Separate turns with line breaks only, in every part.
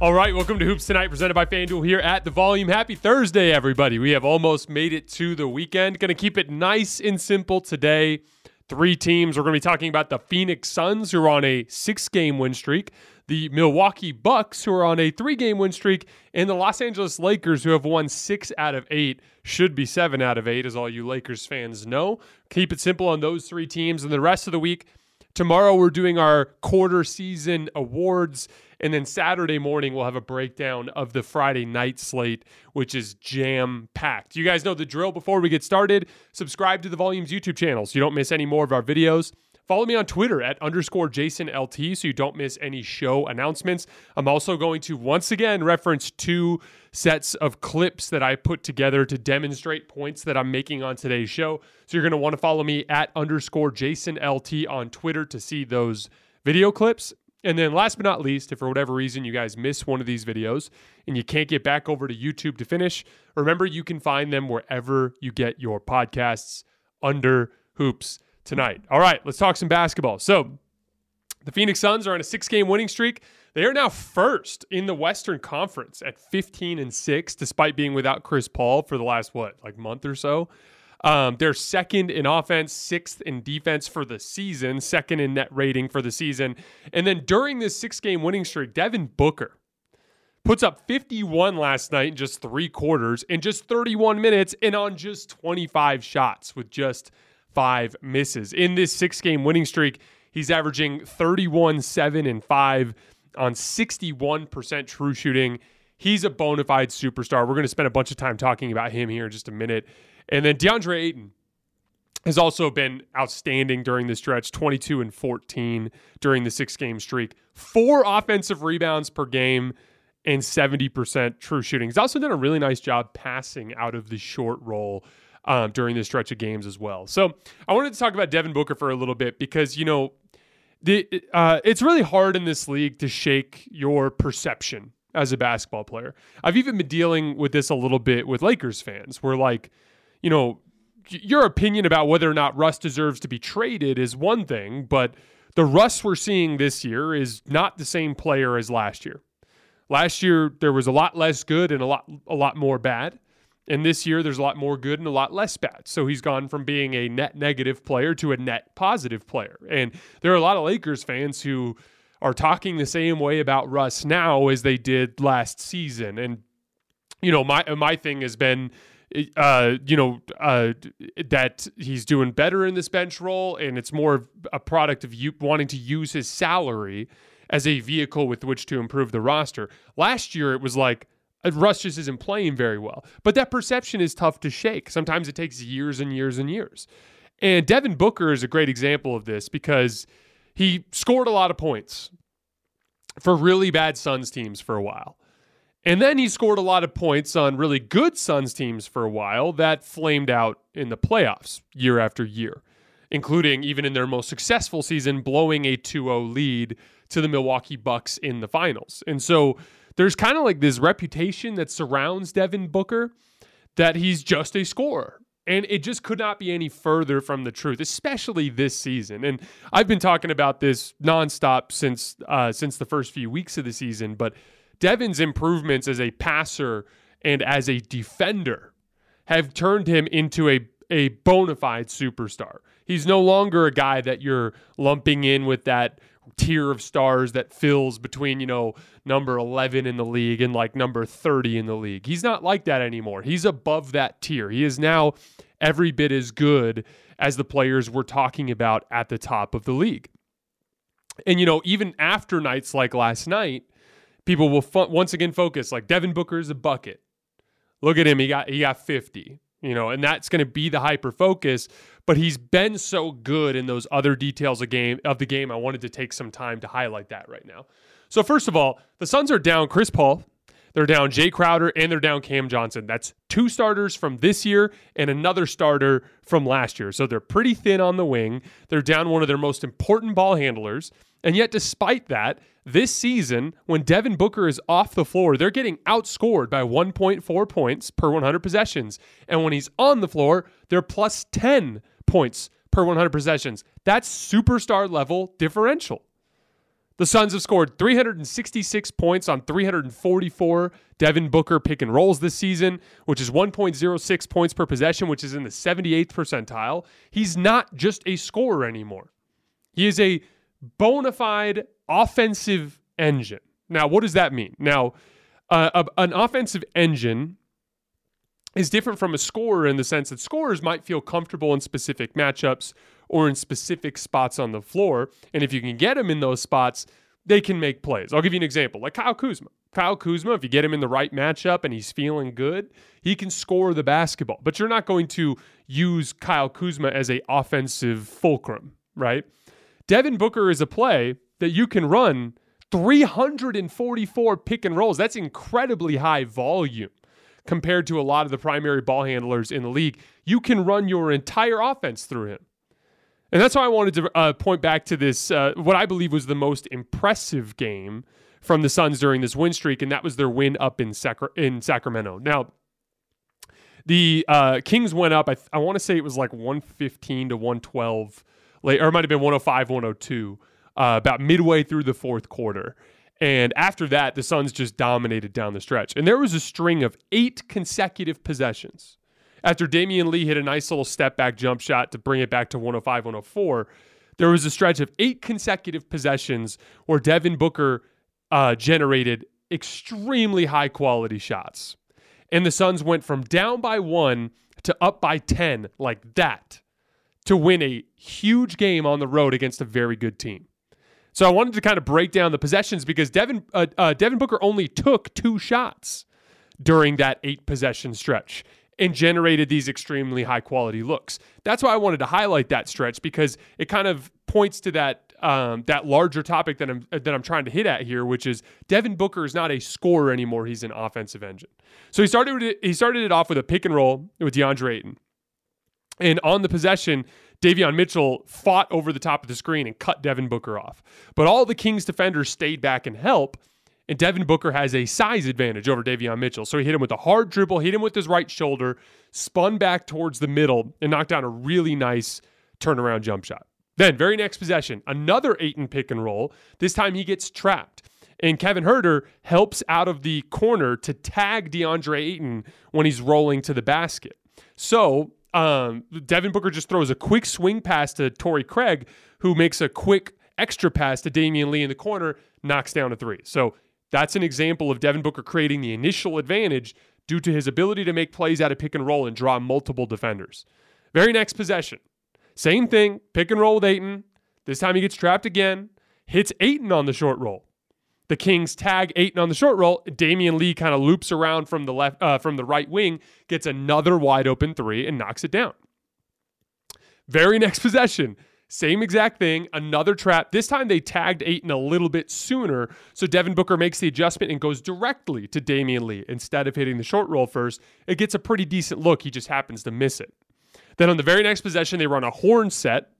All right, welcome to Hoops Tonight, presented by FanDuel here at the Volume. Happy Thursday, everybody. We have almost made it to the weekend. Going to keep it nice and simple today. Three teams. We're going to be talking about the Phoenix Suns, who are on a six game win streak, the Milwaukee Bucks, who are on a three game win streak, and the Los Angeles Lakers, who have won six out of eight, should be seven out of eight, as all you Lakers fans know. Keep it simple on those three teams. And the rest of the week, tomorrow, we're doing our quarter season awards and then Saturday morning, we'll have a breakdown of the Friday night slate, which is jam packed. You guys know the drill before we get started. Subscribe to the Volumes YouTube channel so you don't miss any more of our videos. Follow me on Twitter at underscore Jason LT so you don't miss any show announcements. I'm also going to once again reference two sets of clips that I put together to demonstrate points that I'm making on today's show. So you're going to want to follow me at underscore Jason LT on Twitter to see those video clips. And then last but not least, if for whatever reason you guys miss one of these videos and you can't get back over to YouTube to finish, remember you can find them wherever you get your podcasts under hoops tonight. All right, let's talk some basketball. So the Phoenix Suns are on a six game winning streak. They are now first in the Western Conference at 15 and 6, despite being without Chris Paul for the last, what, like month or so. Um, they're second in offense, sixth in defense for the season, second in net rating for the season. And then during this six game winning streak, Devin Booker puts up 51 last night in just three quarters, in just 31 minutes, and on just 25 shots with just five misses. In this six game winning streak, he's averaging 31, 7, and 5 on 61% true shooting. He's a bona fide superstar. We're going to spend a bunch of time talking about him here in just a minute. And then DeAndre Ayton has also been outstanding during the stretch 22 and 14 during the six game streak, four offensive rebounds per game. And 70% true shooting. He's also done a really nice job passing out of the short roll um, during this stretch of games as well. So I wanted to talk about Devin Booker for a little bit because, you know, the, uh, it's really hard in this league to shake your perception as a basketball player. I've even been dealing with this a little bit with Lakers fans, where like, you know, your opinion about whether or not Russ deserves to be traded is one thing, but the Russ we're seeing this year is not the same player as last year. Last year there was a lot less good and a lot a lot more bad. And this year, there's a lot more good and a lot less bad. So he's gone from being a net negative player to a net positive player. And there are a lot of Lakers fans who are talking the same way about Russ now as they did last season. And, you know, my, my thing has been, uh, you know, uh, that he's doing better in this bench role, and it's more a product of you wanting to use his salary as a vehicle with which to improve the roster. Last year, it was like, Uh, Russ just isn't playing very well. But that perception is tough to shake. Sometimes it takes years and years and years. And Devin Booker is a great example of this because he scored a lot of points for really bad Suns teams for a while. And then he scored a lot of points on really good Suns teams for a while that flamed out in the playoffs year after year, including even in their most successful season, blowing a 2 0 lead to the Milwaukee Bucks in the finals. And so there's kind of like this reputation that surrounds Devin Booker that he's just a scorer. And it just could not be any further from the truth, especially this season. And I've been talking about this nonstop since uh, since the first few weeks of the season. But Devin's improvements as a passer and as a defender have turned him into a a bona fide superstar. He's no longer a guy that you're lumping in with that tier of stars that fills between, you know, number 11 in the league and like number 30 in the league. He's not like that anymore. He's above that tier. He is now every bit as good as the players we're talking about at the top of the league. And, you know, even after nights like last night, people will fo- once again focus like Devin Booker is a bucket. Look at him. He got, he got 50 you know, and that's going to be the hyper focus. But he's been so good in those other details of game of the game. I wanted to take some time to highlight that right now. So first of all, the Suns are down Chris Paul, they're down Jay Crowder, and they're down Cam Johnson. That's two starters from this year and another starter from last year. So they're pretty thin on the wing. They're down one of their most important ball handlers. And yet, despite that, this season, when Devin Booker is off the floor, they're getting outscored by 1.4 points per 100 possessions. And when he's on the floor, they're plus 10 points per 100 possessions. That's superstar level differential. The Suns have scored 366 points on 344 Devin Booker pick and rolls this season, which is 1.06 points per possession, which is in the 78th percentile. He's not just a scorer anymore. He is a bona fide offensive engine. Now, what does that mean? Now, uh, an offensive engine is different from a scorer in the sense that scorers might feel comfortable in specific matchups or in specific spots on the floor. And if you can get them in those spots, they can make plays. I'll give you an example like Kyle Kuzma. Kyle Kuzma, if you get him in the right matchup and he's feeling good, he can score the basketball. But you're not going to use Kyle Kuzma as a offensive fulcrum, right? Devin Booker is a play that you can run 344 pick and rolls. That's incredibly high volume compared to a lot of the primary ball handlers in the league. You can run your entire offense through him. And that's why I wanted to uh, point back to this, uh, what I believe was the most impressive game from the Suns during this win streak, and that was their win up in, Sacra- in Sacramento. Now, the uh, Kings went up, I, th- I want to say it was like 115 to 112 late, or it might have been 105, 102, uh, about midway through the fourth quarter. And after that, the Suns just dominated down the stretch. And there was a string of eight consecutive possessions. After Damion Lee hit a nice little step back jump shot to bring it back to 105 104, there was a stretch of eight consecutive possessions where Devin Booker uh, generated extremely high quality shots. And the Suns went from down by one to up by 10 like that to win a huge game on the road against a very good team. So I wanted to kind of break down the possessions because Devin uh, uh, Devin Booker only took two shots during that eight possession stretch and generated these extremely high quality looks. That's why I wanted to highlight that stretch because it kind of points to that um, that larger topic that I'm that I'm trying to hit at here, which is Devin Booker is not a scorer anymore; he's an offensive engine. So he started he started it off with a pick and roll with DeAndre Ayton, and on the possession, Davion Mitchell fought over the top of the screen and cut Devin Booker off. But all the Kings defenders stayed back and help. And Devin Booker has a size advantage over Davion Mitchell. So he hit him with a hard dribble, hit him with his right shoulder, spun back towards the middle, and knocked down a really nice turnaround jump shot. Then, very next possession, another Ayton pick and roll. This time he gets trapped. And Kevin Huerter helps out of the corner to tag DeAndre Ayton when he's rolling to the basket. So um, Devin Booker just throws a quick swing pass to Torrey Craig, who makes a quick extra pass to Damion Lee in the corner, knocks down a three. So that's an example of Devin Booker creating the initial advantage due to his ability to make plays out of pick and roll and draw multiple defenders. Very next possession. Same thing, pick and roll with Ayton. This time he gets trapped again, hits Ayton on the short roll. The Kings tag Ayton on the short roll. Damion Lee kind of loops around from the left, uh, from the right wing, gets another wide open three and knocks it down. Very next possession, same exact thing, another trap. This time they tagged Ayton a little bit sooner, so Devin Booker makes the adjustment and goes directly to Damion Lee instead of hitting the short roll first. It gets a pretty decent look. He just happens to miss it. Then on the very next possession, they run a horn set.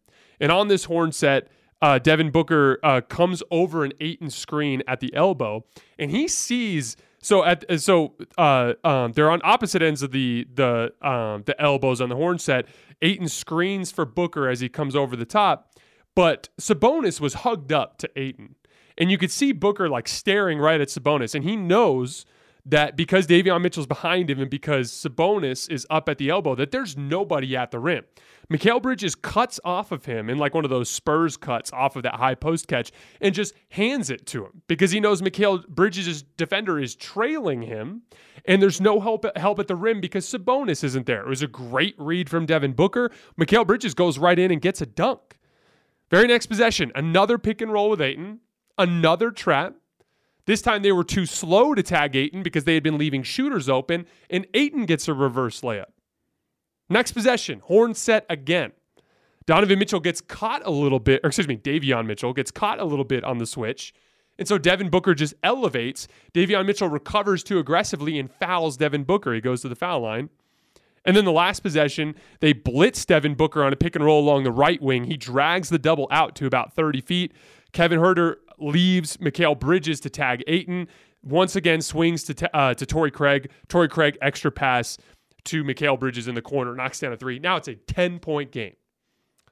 And on this horn set, uh, Devin Booker uh, comes over an Ayton screen at the elbow, and he sees. So at so uh, um, they're on opposite ends of the the um, the elbows on the horn set. Ayton screens for Booker as he comes over the top, but Sabonis was hugged up to Ayton, and you could see Booker like staring right at Sabonis, and he knows that because Davion Mitchell's behind him and because Sabonis is up at the elbow, that there's nobody at the rim. Mikal Bridges cuts off of him in like one of those Spurs cuts off of that high post catch and just hands it to him because he knows Mikal Bridges' defender is trailing him and there's no help, help at the rim because Sabonis isn't there. It was a great read from Devin Booker. Mikal Bridges goes right in and gets a dunk. Very next possession, another pick and roll with Ayton, another trap. This time they were too slow to tag Ayton because they had been leaving shooters open, and Ayton gets a reverse layup. Next possession, horn set again. Donovan Mitchell gets caught a little bit, or excuse me, Davion Mitchell gets caught a little bit on the switch. And so Devin Booker just elevates. Davion Mitchell recovers too aggressively and fouls Devin Booker. He goes to the foul line. And then the last possession, they blitz Devin Booker on a pick and roll along the right wing. He drags the double out to about 30 feet. Kevin Huerter leaves Mikal Bridges to tag Ayton. Once again, swings to, uh, to Torrey Craig. Torrey Craig, extra pass to Mikal Bridges in the corner, knocks down a three. Now it's a 10 point game.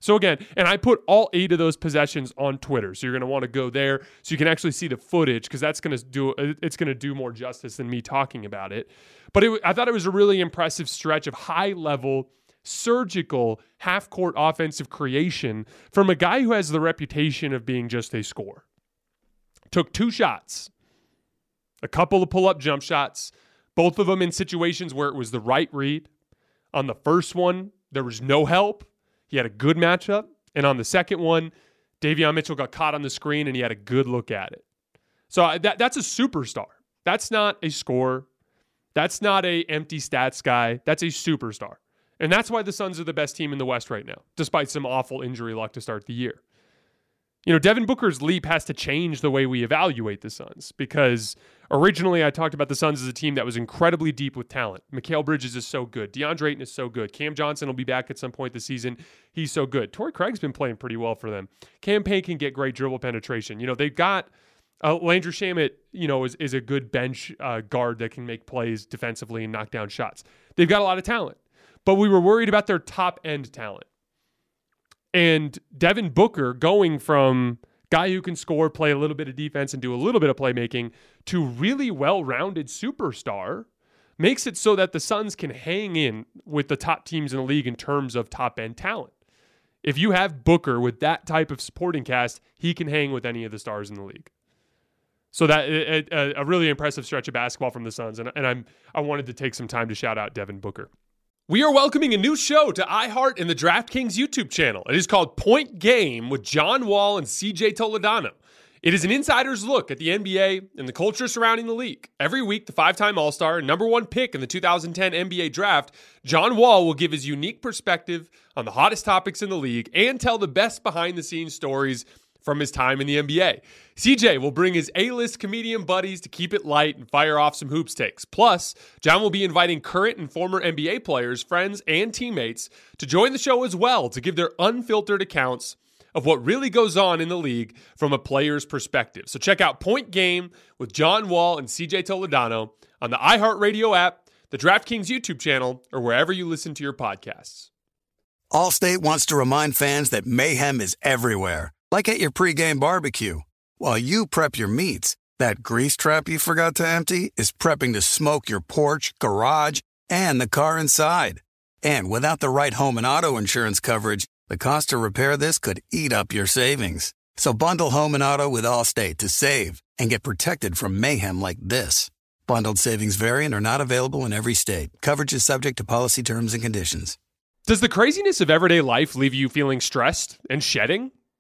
So again, and I put all eight of those possessions on Twitter. So you're going to want to go there so you can actually see the footage because that's going to do it's going to do more justice than me talking about it. But it, I thought it was a really impressive stretch of high level surgical half court offensive creation from a guy who has the reputation of being just a scorer. Took two shots, a couple of pull up jump shots, both of them in situations where it was the right read. On the first one, there was no help. He had a good matchup. And on the second one, Davion Mitchell got caught on the screen and he had a good look at it. So that, that's a superstar. That's not a scorer. That's not a empty stats guy. That's a superstar. And that's why the Suns are the best team in the West right now, despite some awful injury luck to start the year you know, Devin Booker's leap has to change the way we evaluate the Suns because originally I talked about the Suns as a team that was incredibly deep with talent. Mikal Bridges is so good. DeAndre Ayton is so good. Cam Johnson will be back at some point this season. He's so good. Torrey Craig's been playing pretty well for them. Cam Payne can get great dribble penetration. You know, they've got uh, Landry Shamet, you know, is, is a good bench uh, guard that can make plays defensively and knock down shots. They've got a lot of talent, but we were worried about their top end talent. And Devin Booker going from guy who can score, play a little bit of defense, and do a little bit of playmaking, to really well rounded superstar makes it so that the Suns can hang in with the top teams in the league in terms of top end talent. If you have Booker with that type of supporting cast, he can hang with any of the stars in the league. So that a, a really impressive stretch of basketball from the Suns, and, and I'm I wanted to take some time to shout out Devin Booker. We are welcoming a new show to iHeart and the DraftKings YouTube channel. It is called Point Game with John Wall and CJ Toledano. It is an insider's look at the NBA and the culture surrounding the league. Every week, the five time All Star and number one pick in the 2010 NBA draft, John Wall will give his unique perspective on the hottest topics in the league and tell the best behind the scenes stories from his time in the NBA. CJ will bring his A list comedian buddies to keep it light and fire off some hoops takes. Plus, John will be inviting current and former NBA players, friends, and teammates to join the show as well to give their unfiltered accounts of what really goes on in the league from a player's perspective. So check out Point Game with John Wall and CJ Toledano on the iHeartRadio app, the DraftKings YouTube channel, or wherever you listen to your podcasts.
Allstate wants to remind fans that mayhem is everywhere, like at your pregame barbecue. While you prep your meats, that grease trap you forgot to empty is prepping to smoke your porch, garage, and the car inside. And without the right home and auto insurance coverage, the cost to repair this could eat up your savings. So bundle home and auto with Allstate to save and get protected from mayhem like this. Bundled savings vary and are not available in every state. Coverage is subject to policy terms and conditions.
Does the craziness of everyday life leave you feeling stressed and shedding?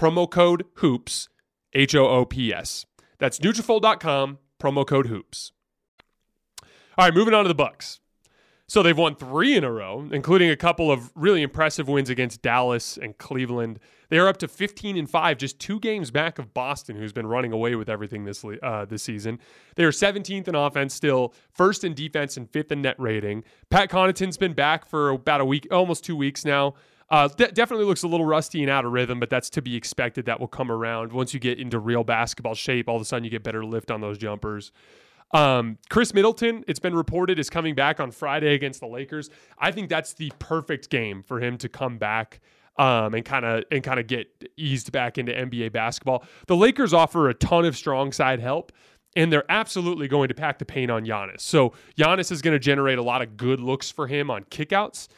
promo code HOOPS, H-O-O-P-S. That's Nutrafol.com, promo code HOOPS. All right, moving on to the Bucks. So they've won three in a row, including a couple of really impressive wins against Dallas and Cleveland. They are up to 15 and five, just two games back of Boston, who's been running away with everything this uh, this season. They are 17th in offense, still first in defense and fifth in net rating. Pat Connaughton's been back for about a week, almost two weeks now. Uh, de- definitely looks a little rusty and out of rhythm, but that's to be expected. That will come around once you get into real basketball shape. All of a sudden, you get better lift on those jumpers. Um, Khris Middleton, it's been reported, is coming back on Friday against the Lakers. I think that's the perfect game for him to come back um, and kind of and kind of get eased back into NBA basketball. The Lakers offer a ton of strong side help. And they're absolutely going to pack the paint on Giannis. So Giannis is going to generate a lot of good looks for him on kickouts.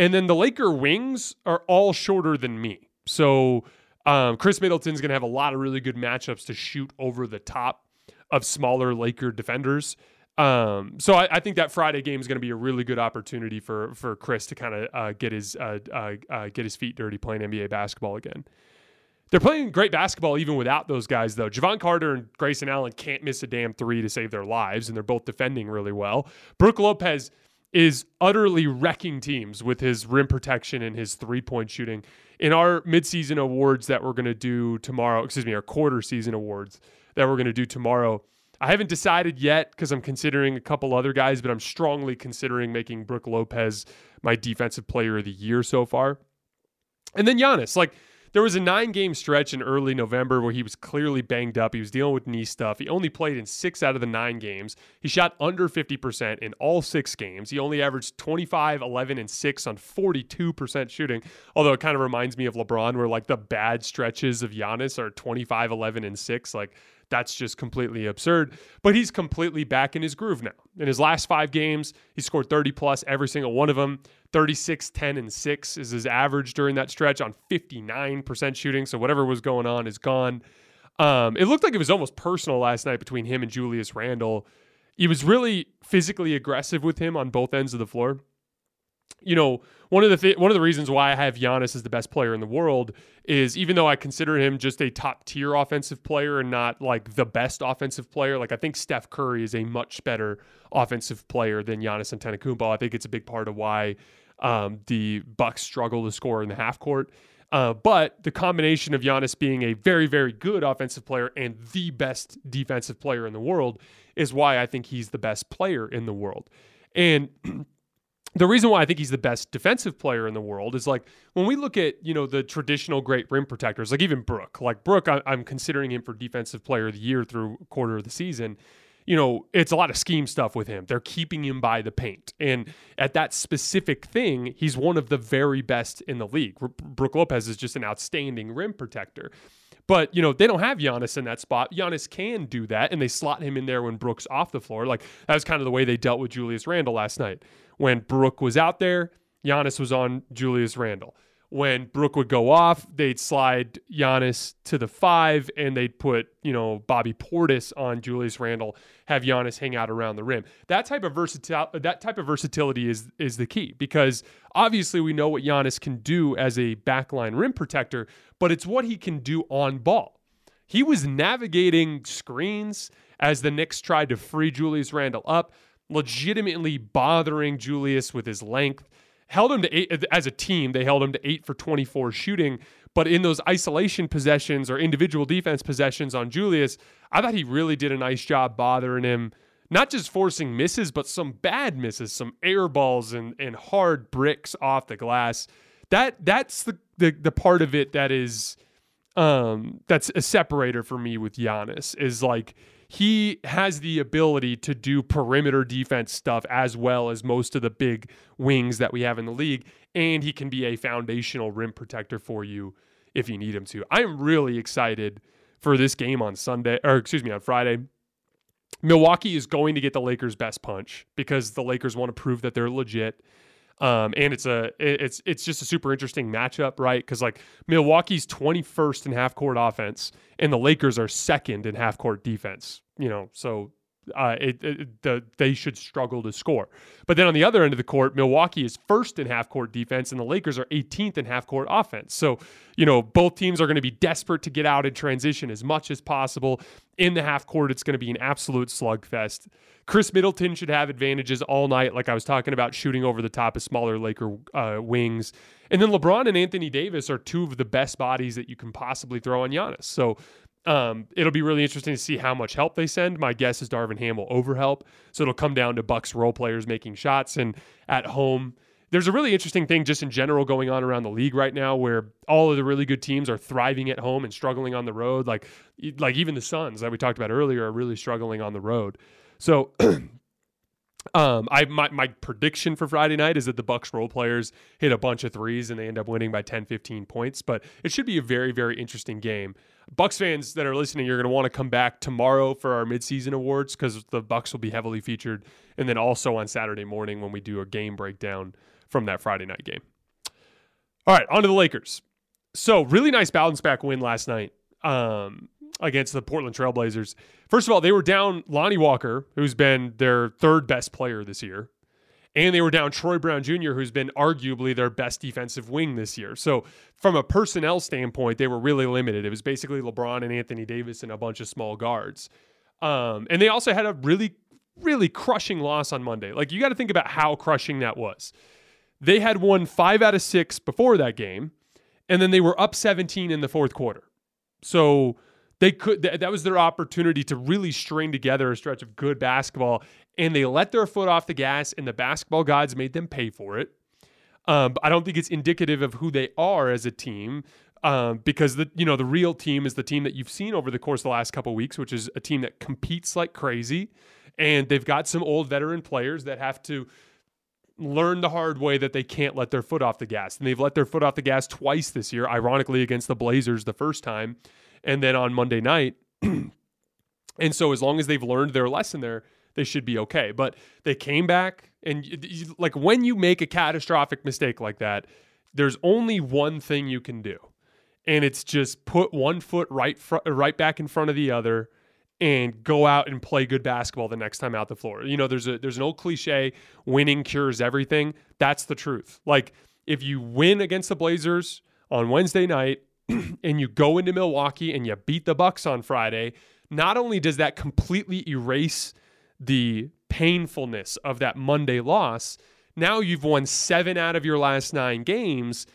And then the Laker wings are all shorter than me. So um, Khris Middleton's going to have a lot of really good matchups to shoot over the top of smaller Laker defenders. Um, so I, I, think that Friday game is going to be a really good opportunity for for Khris to kind of uh, get his uh, uh, uh, get his feet dirty playing NBA basketball again. They're playing great basketball even without those guys, though. Jevon Carter and Grayson Allen can't miss a damn three to save their lives, and they're both defending really well. Brook Lopez is utterly wrecking teams with his rim protection and his three point shooting. In our midseason awards that we're going to do tomorrow, excuse me, our quarter season awards, that we're going to do tomorrow. I haven't decided yet because I'm considering a couple other guys, but I'm strongly considering making Brook Lopez my defensive player of the year so far. And then Giannis, like there was a nine game stretch in early November where he was clearly banged up. He was dealing with knee stuff. He only played in six out of the nine games. He shot under 50% in all six games. He only averaged 25, 11, and 6 on 42% shooting. Although it kind of reminds me of LeBron, where like the bad stretches of Giannis are 25, 11, and 6. Like that's just completely absurd. But he's completely back in his groove now. In his last five games, he scored 30 plus every single one of them. 36, 10, and 6 is his average during that stretch on 59% shooting. So whatever was going on is gone. Um, it looked like it was almost personal last night between him and Julius Randle. He was really physically aggressive with him on both ends of the floor you know, one of the th- one of the reasons why I have Giannis as the best player in the world is even though I consider him just a top tier offensive player and not like the best offensive player, like I think Steph Curry is a much better offensive player than Giannis Antetokounmpo. I think it's a big part of why um, the Bucks struggle to score in the half court. Uh, but the combination of Giannis being a very, very good offensive player and the best defensive player in the world is why I think he's the best player in the world. And the reason why I think he's the best defensive player in the world is like when we look at you know the traditional great rim protectors, like even Brook, like Brook, I, am considering him for defensive player of the year through quarter of the season. You know, it's a lot of scheme stuff with him. They're keeping him by the paint, and at that specific thing, he's one of the very best in the league. Brook Lopez is just an outstanding rim protector. But, you know, they don't have Giannis in that spot. Giannis can do that, and they slot him in there when Brook's off the floor. Like, that was kind of the way they dealt with Julius Randle last night. When Brook was out there, Giannis was on Julius Randle when Brook would go off, they'd slide Giannis to the five and they'd put, you know, Bobby Portis on Julius Randle, have Giannis hang out around the rim. That type of versatility that type of versatility is is the key because obviously we know what Giannis can do as a backline rim protector, but it's what he can do on ball. He was navigating screens as the Knicks tried to free Julius Randle up, legitimately bothering Julius with his length held him to eight as a team. They held him to eight for 24 shooting. But in those isolation possessions or individual defense possessions on Julius, I thought he really did a nice job bothering him, not just forcing misses, but some bad misses, some air balls and, and hard bricks off the glass. That that's the, the the part of it that is um that's a separator for me with Giannis is like he has the ability to do perimeter defense stuff as well as most of the big wings that we have in the league. And he can be a foundational rim protector for you if you need him to. I am really excited for this game on Sunday, or excuse me, on Friday. Milwaukee is going to get the Lakers' best punch because the Lakers want to prove that they're legit. Um, and it's a it's it's just a super interesting matchup, right? Because like Milwaukee's 21st in half court offense, and the Lakers are second in half court defense. You know, so uh, it, it, the, they should struggle to score. But then on the other end of the court, Milwaukee is first in half court defense, and the Lakers are 18th in half court offense. So, you know, both teams are going to be desperate to get out in transition as much as possible. In the half court, it's going to be an absolute slugfest. Khris Middleton should have advantages all night, like I was talking about, shooting over the top of smaller Laker uh, wings. And then LeBron and Anthony Davis are two of the best bodies that you can possibly throw on Giannis. So um, it'll be really interesting to see how much help they send. My guess is Darvin Ham will overhelp. So it'll come down to Bucks role players making shots. And at home, there's a really interesting thing just in general going on around the league right now where all of the really good teams are thriving at home and struggling on the road. Like, like even the Suns that we talked about earlier are really struggling on the road. So Um, I my, my prediction for Friday night is that the Bucks role players hit a bunch of threes and they end up winning by 10, 15 points. But it should be a very, very interesting game. Bucks fans that are listening, you're going to want to come back tomorrow for our midseason awards because the Bucks will be heavily featured, and then also on Saturday morning when we do a game breakdown from that Friday night game. All right, on to the Lakers. So really nice bounce back win last night. Um, against the Portland Trailblazers. First of all, they were down Lonnie Walker, who's been their third best player this year. And they were down Troy Brown Jr., who's been arguably their best defensive wing this year. So, from a personnel standpoint, they were really limited. It was basically LeBron and Anthony Davis and a bunch of small guards. Um, and they also had a really, really crushing loss on Monday. Like, you got to think about how crushing that was. They had won five out of six before that game, and then they were up 17 in the fourth quarter. So, they could that was their opportunity to really string together a stretch of good basketball and they let their foot off the gas and the basketball gods made them pay for it um, I don't think it's indicative of who they are as a team. um, because the you know the real team is the team that you've seen over the course of the last couple weeks, which is a team that competes like crazy, and they've got some old veteran players that have to learn the hard way that they can't let their foot off the gas, and they've let their foot off the gas twice this year. Ironically, against the Blazers the first time, and then on Monday night. and so, as long as they've learned their lesson there, they should be okay. But they came back, and like when you make a catastrophic mistake like that, there's only one thing you can do and it's just put one foot right fr- right back in front of the other and go out and play good basketball the next time out the floor. You know, there's a there's an old cliche, winning cures everything. That's the truth. Like if you win against the Blazers on Wednesday night and you go into Milwaukee and you beat the Bucks on Friday, not only does that completely erase the painfulness of that Monday loss, now you've won 7 out of your last 9 games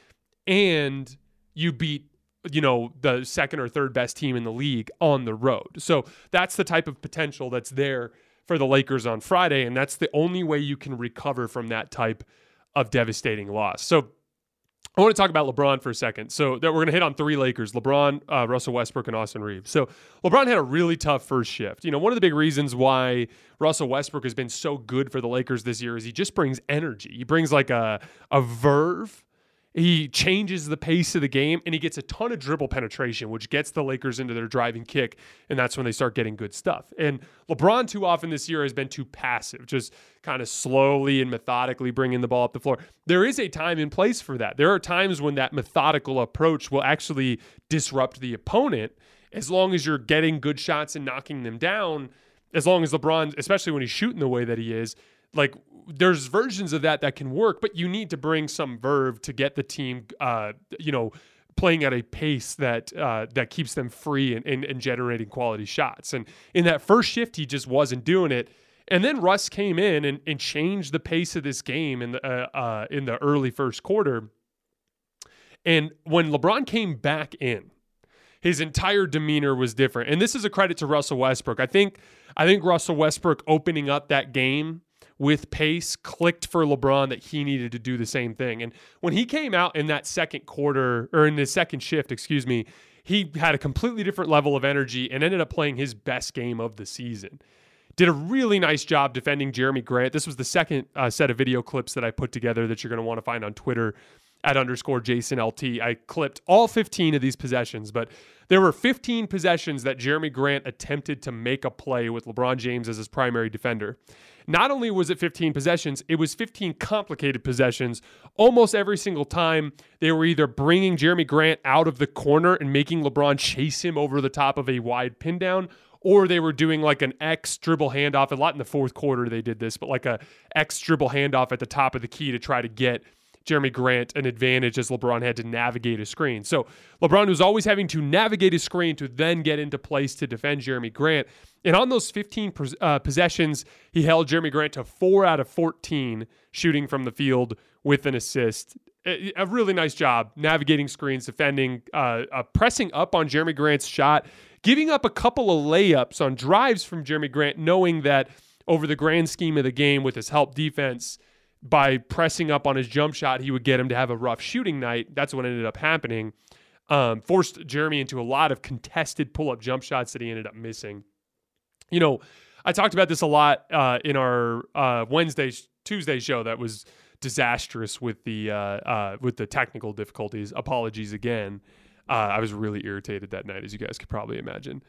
and you beat you know, the second or third best team in the league on the road. So that's the type of potential that's there for the Lakers on Friday. And that's the only way you can recover from that type of devastating loss. So I want to talk about LeBron for a second. So that we're going to hit on three Lakers: LeBron, uh, Russell Westbrook, and Austin Reaves. So LeBron had a really tough first shift. You know, one of the big reasons why Russell Westbrook has been so good for the Lakers this year is he just brings energy. He brings like a a verve he changes the pace of the game and he gets a ton of dribble penetration, which gets the Lakers into their driving kick. And that's when they start getting good stuff. And LeBron, too often this year, has been too passive, just kind of slowly and methodically bringing the ball up the floor. There is a time and place for that. There are times when that methodical approach will actually disrupt the opponent as long as you're getting good shots and knocking them down. As long as LeBron, especially when he's shooting the way that he is, like there's versions of that that can work, but you need to bring some verve to get the team, uh, you know, playing at a pace that uh, that keeps them free and, and, and, generating quality shots. And in that first shift, he just wasn't doing it. And then Russ came in and, and changed the pace of this game in the uh, uh in the early first quarter. And when LeBron came back in, his entire demeanor was different. And this is a credit to Russell Westbrook. I think I think Russell Westbrook opening up that game with pace clicked for LeBron that he needed to do the same thing. And when he came out in that second quarter or in the second shift, excuse me, he had a completely different level of energy and ended up playing his best game of the season. Did a really nice job defending Jerami Grant. This was the second uh, set of video clips that I put together that you're going to want to find on Twitter at underscore Jason LT. I clipped all 15 of these possessions, but there were 15 possessions that Jerami Grant attempted to make a play with LeBron James as his primary defender. Not only was it 15 possessions, it was 15 complicated possessions. Almost every single time, they were either bringing Jerami Grant out of the corner and making LeBron chase him over the top of a wide pin down, or they were doing like an X dribble handoff. A lot in the fourth quarter they did this, but like a X dribble handoff at the top of the key to try to get Jerami Grant an advantage as LeBron had to navigate a screen. So LeBron was always having to navigate a screen to then get into place to defend Jerami Grant. And on those 15 uh, possessions, he held Jerami Grant to four out of 14 shooting from the field with an assist. A really nice job navigating screens, defending, uh, uh, pressing up on Jerami Grant's shot, giving up a couple of layups on drives from Jerami Grant, knowing that over the grand scheme of the game with his help defense, by pressing up on his jump shot, he would get him to have a rough shooting night. That's what ended up happening. Um, forced Jerami into a lot of contested pull up jump shots that he ended up missing. You know, I talked about this a lot uh, in our uh, Wednesday, Tuesday show that was disastrous with the uh, uh with the technical difficulties. Apologies again. Uh, I was really irritated that night, as you guys could probably imagine.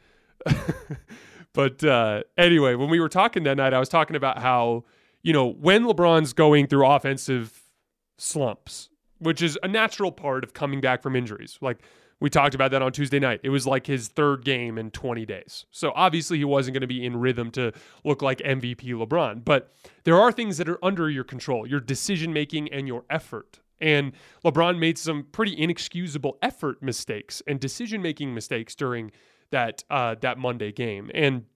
but uh, anyway, when we were talking that night, I was talking about how you know, when LeBron's going through offensive slumps, which is a natural part of coming back from injuries. Like we talked about that on Tuesday night. It was like his third game in 20 days. So obviously he wasn't going to be in rhythm to look like MVP LeBron. But there are things that are under your control, your decision making and your effort. And LeBron made some pretty inexcusable effort mistakes and decision making mistakes during that uh, that Monday game. And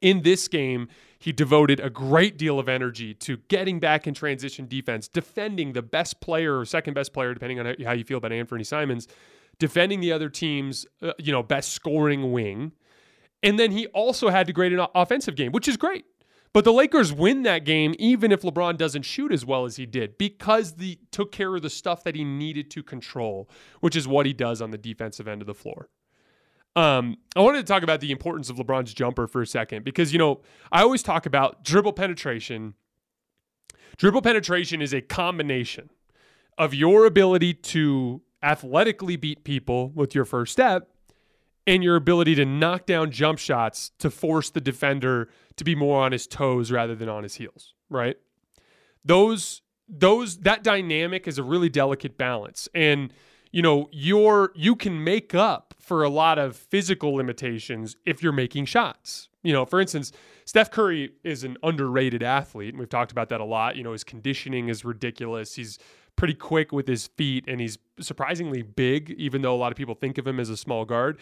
in this game, he devoted a great deal of energy to getting back in transition defense, defending the best player or second best player, depending on how you feel about Anthony Simons, defending the other team's uh, you know best scoring wing, and then he also had to grade an offensive game, which is great. But the Lakers win that game even if LeBron doesn't shoot as well as he did because he took care of the stuff that he needed to control, which is what he does on the defensive end of the floor. Um, I wanted to talk about the importance of LeBron's jumper for a second because you know I always talk about dribble penetration. Dribble penetration is a combination of your ability to athletically beat people with your first step and your ability to knock down jump shots to force the defender to be more on his toes rather than on his heels, right? Those those that dynamic is a really delicate balance. And you know, you're you can make up for a lot of physical limitations if you're making shots. You know, for instance, Steph Curry is an underrated athlete, and we've talked about that a lot. You know, his conditioning is ridiculous. He's pretty quick with his feet, and he's surprisingly big, even though a lot of people think of him as a small guard.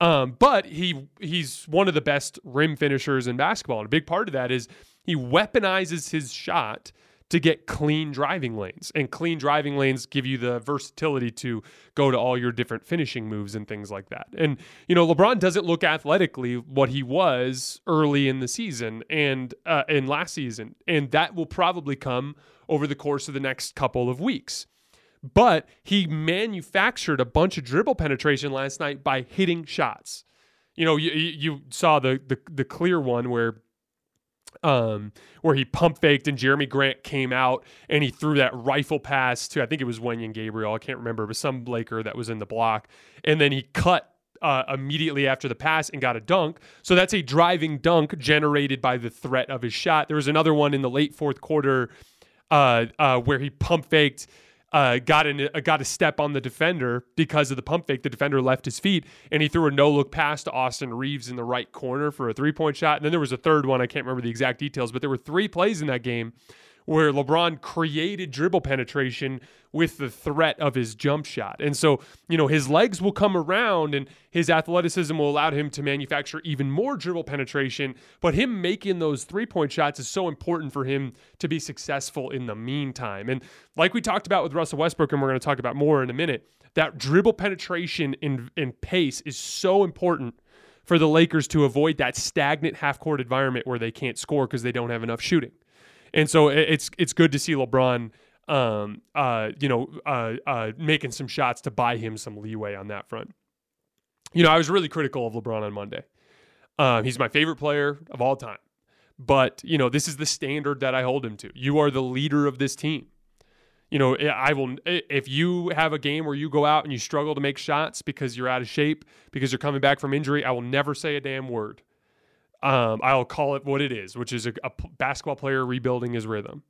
Um, but he he's one of the best rim finishers in basketball, and a big part of that is he weaponizes his shot to get clean driving lanes. And clean driving lanes give you the versatility to go to all your different finishing moves and things like that. And, you know, LeBron doesn't look athletically what he was early in the season and uh, in last season. And that will probably come over the course of the next couple of weeks. But he manufactured a bunch of dribble penetration last night by hitting shots. You know, you, you saw the, the the clear one where um, where he pump faked and Jerami Grant came out and he threw that rifle pass to I think it was Wenyen Gabriel I can't remember but some Laker that was in the block and then he cut uh, immediately after the pass and got a dunk. So that's a driving dunk generated by the threat of his shot. There was another one in the late fourth quarter uh, uh, where he pump faked uh, got in, uh, got a step on the defender because of the pump fake. The defender left his feet, and he threw a no look pass to Austin Reaves in the right corner for a three point shot. And then there was a third one. I can't remember the exact details, but there were three plays in that game where LeBron created dribble penetration with the threat of his jump shot. And so, you know, his legs will come around and his athleticism will allow him to manufacture even more dribble penetration. But him making those three point shots is so important for him to be successful in the meantime. And like we talked about with Russell Westbrook, and we're going to talk about more in a minute, that dribble penetration in, in pace is so important for the Lakers to avoid that stagnant half court environment where they can't score because they don't have enough shooting. And so it's it's good to see LeBron, um, uh, you know, uh, uh, making some shots to buy him some leeway on that front. You know, I was really critical of LeBron on Monday. Um, he's my favorite player of all time, but you know, this is the standard that I hold him to. You are the leader of this team. You know, I will. If you have a game where you go out and you struggle to make shots because you're out of shape, because you're coming back from injury, I will never say a damn word. Um, I'll call it what it is, which is a, basketball player rebuilding his rhythm.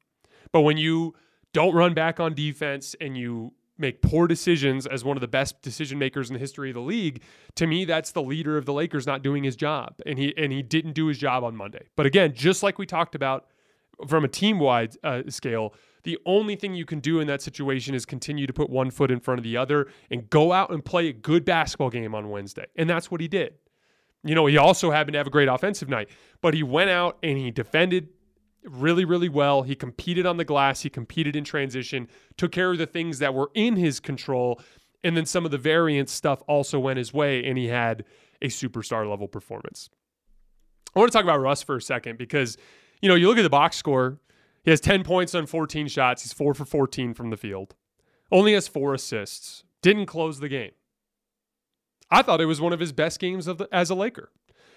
But when you don't run back on defense and you make poor decisions as one of the best decision makers in the history of the league, to me that's the leader of the Lakers not doing his job. And he and he didn't do his job on Monday. But again, just like we talked about from a team-wide uh, scale, the only thing you can do in that situation is continue to put one foot in front of the other and go out and play a good basketball game on Wednesday. And that's what he did. You know, he also happened to have a great offensive night, but he went out and he defended really, really well. He competed on the glass, he competed in transition, took care of the things that were in his control. And then some of the variance stuff also went his way, and he had a superstar level performance. I want to talk about Russ for a second because, you know, you look at the box score, he has 10 points on 14 shots. He's four for 14 from the field, only has four assists, didn't close the game. I thought it was one of his best games of the, as a Laker.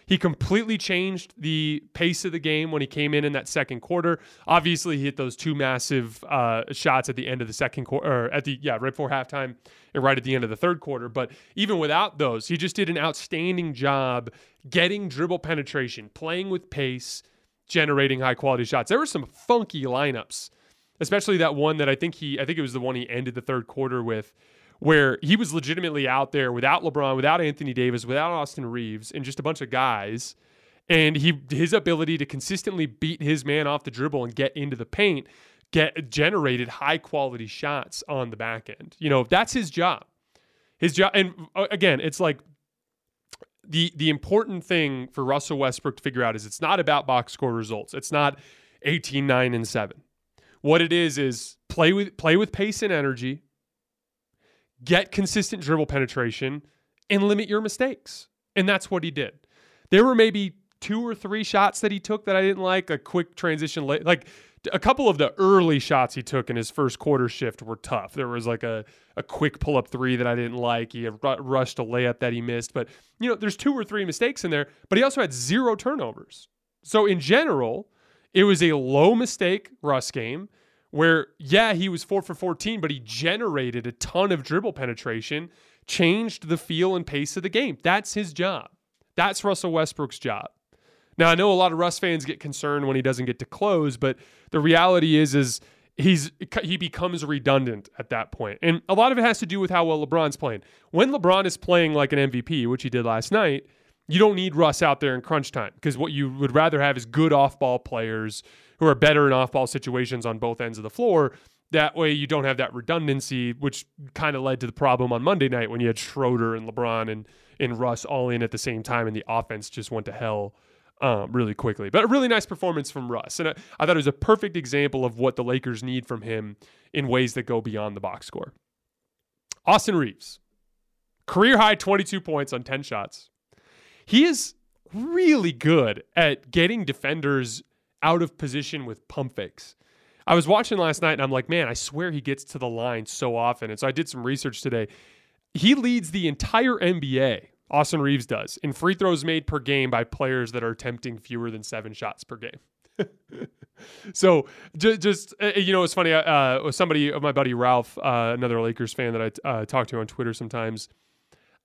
He completely changed the pace of the game when he came in in that second quarter. Obviously, he hit those two massive uh, shots at the end of the second quarter, at the yeah, right before halftime and right at the end of the third quarter. But even without those, he just did an outstanding job getting dribble penetration, playing with pace, generating high quality shots. There were some funky lineups, especially that one that I think he, I think it was the one he ended the third quarter with where he was legitimately out there without LeBron, without Anthony Davis, without Austin Reaves, and just a bunch of guys. And he his ability to consistently beat his man off the dribble and get into the paint get generated high quality shots on the back end. You know, that's his job. His job and uh, again, it's like the the important thing for Russell Westbrook to figure out is it's not about box score results. It's not 18 9 and 7. What it is is play with play with pace and energy get consistent dribble penetration, and limit your mistakes. And that's what he did. There were maybe two or three shots that he took that I didn't like. A quick transition, late, like a couple of the early shots he took in his first quarter shift were tough. There was like a, a quick pull up three that I didn't like. He rushed a layup that he missed. But, you know, there's two or three mistakes in there, but he also had zero turnovers. So in general, it was a low mistake Russ game where, yeah, he was four for 14, but he generated a ton of dribble penetration, changed the feel and pace of the game. That's his job. That's Russell Westbrook's job. Now I know a lot of Russ fans get concerned when he doesn't get to close, but the reality is is he's he becomes redundant at that point. And a lot of it has to do with how well LeBron's playing. When LeBron is playing like an MVP, which he did last night, you don't need Russ out there in crunch time because what you would rather have is good off-ball players who are better in off-ball situations on both ends of the floor. That way you don't have that redundancy, which kind of led to the problem on Monday night when you had Schroeder and LeBron and, and Russ all in at the same time and the offense just went to hell um, really quickly. But a really nice performance from Russ. And I, I thought it was a perfect example of what the Lakers need from him in ways that go beyond the box score. Austin Reaves, career high 22 points on 10 shots. He is really good at getting defenders out of position with pump fakes. I was watching last night and I'm like, man, I swear he gets to the line so often. And so I did some research today. He leads the entire NBA Austin Reaves does in free throws made per game by players that are attempting fewer than seven shots per game. so just, just uh, you know, it's funny. Uh, somebody, of my buddy Ralph, uh, another Lakers fan that I uh, talk to on Twitter sometimes,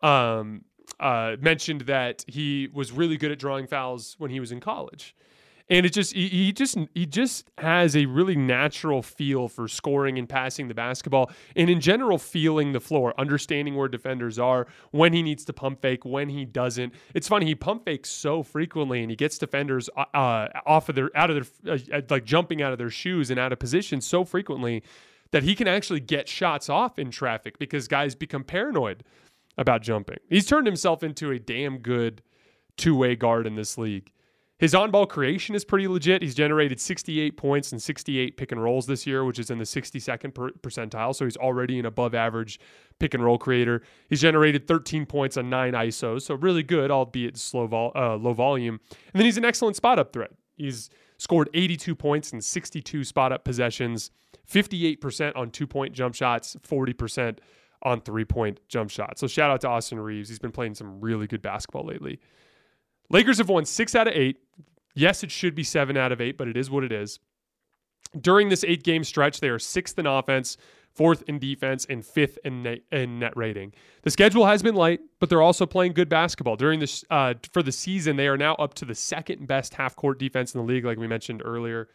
um, uh, mentioned that he was really good at drawing fouls when he was in college and it just he, he, just he just has a really natural feel for scoring and passing the basketball and in general feeling the floor understanding where defenders are when he needs to pump fake when he doesn't. It's funny he pump fakes so frequently and he gets defenders uh, uh off of their out of their uh, uh, like jumping out of their shoes and out of position so frequently that he can actually get shots off in traffic because guys become paranoid about jumping. He's turned himself into a damn good two-way guard in this league his on ball creation is pretty legit. He's generated 68 points and 68 pick and rolls this year, which is in the 62nd per- percentile. So he's already an above average pick and roll creator. He's generated 13 points on nine ISOs. So really good, albeit slow vol- uh, low volume. And then he's an excellent spot up threat. He's scored 82 points in 62 spot up possessions, 58% on two point jump shots, 40% on three point jump shots. So shout out to Austin Reaves. He's been playing some really good basketball lately. Lakers have won six out of eight. Yes, it should be seven out of eight, but it is what it is. During this eight game stretch, they are sixth in offense, fourth in defense, and fifth in net, in net rating. The schedule has been light, but they're also playing good basketball. During this uh, for the season, they are now up to the second best half court defense in the league, like we mentioned earlier.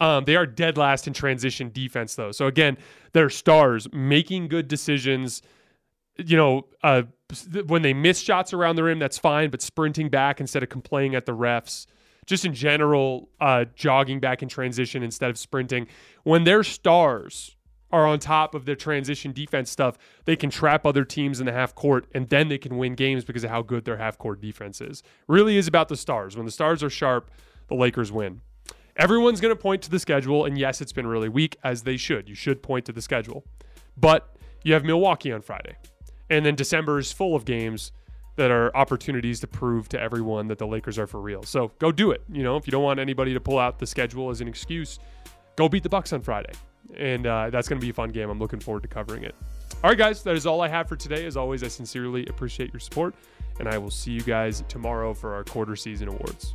Um, they are dead last in transition defense, though. So again, they're stars making good decisions. You know, uh, when they miss shots around the rim, that's fine, but sprinting back instead of complaining at the refs, just in general, uh, jogging back in transition instead of sprinting. When their stars are on top of their transition defense stuff, they can trap other teams in the half court and then they can win games because of how good their half court defense is. Really is about the stars. When the stars are sharp, the Lakers win. Everyone's going to point to the schedule, and yes, it's been really weak, as they should. You should point to the schedule. But you have Milwaukee on Friday. And then December is full of games that are opportunities to prove to everyone that the Lakers are for real. So go do it. You know, if you don't want anybody to pull out the schedule as an excuse, go beat the Bucks on Friday. And uh, that's going to be a fun game. I'm looking forward to covering it. All right, guys, that is all I have for today. As always, I sincerely appreciate your support, and I will see you guys tomorrow for our quarter season awards.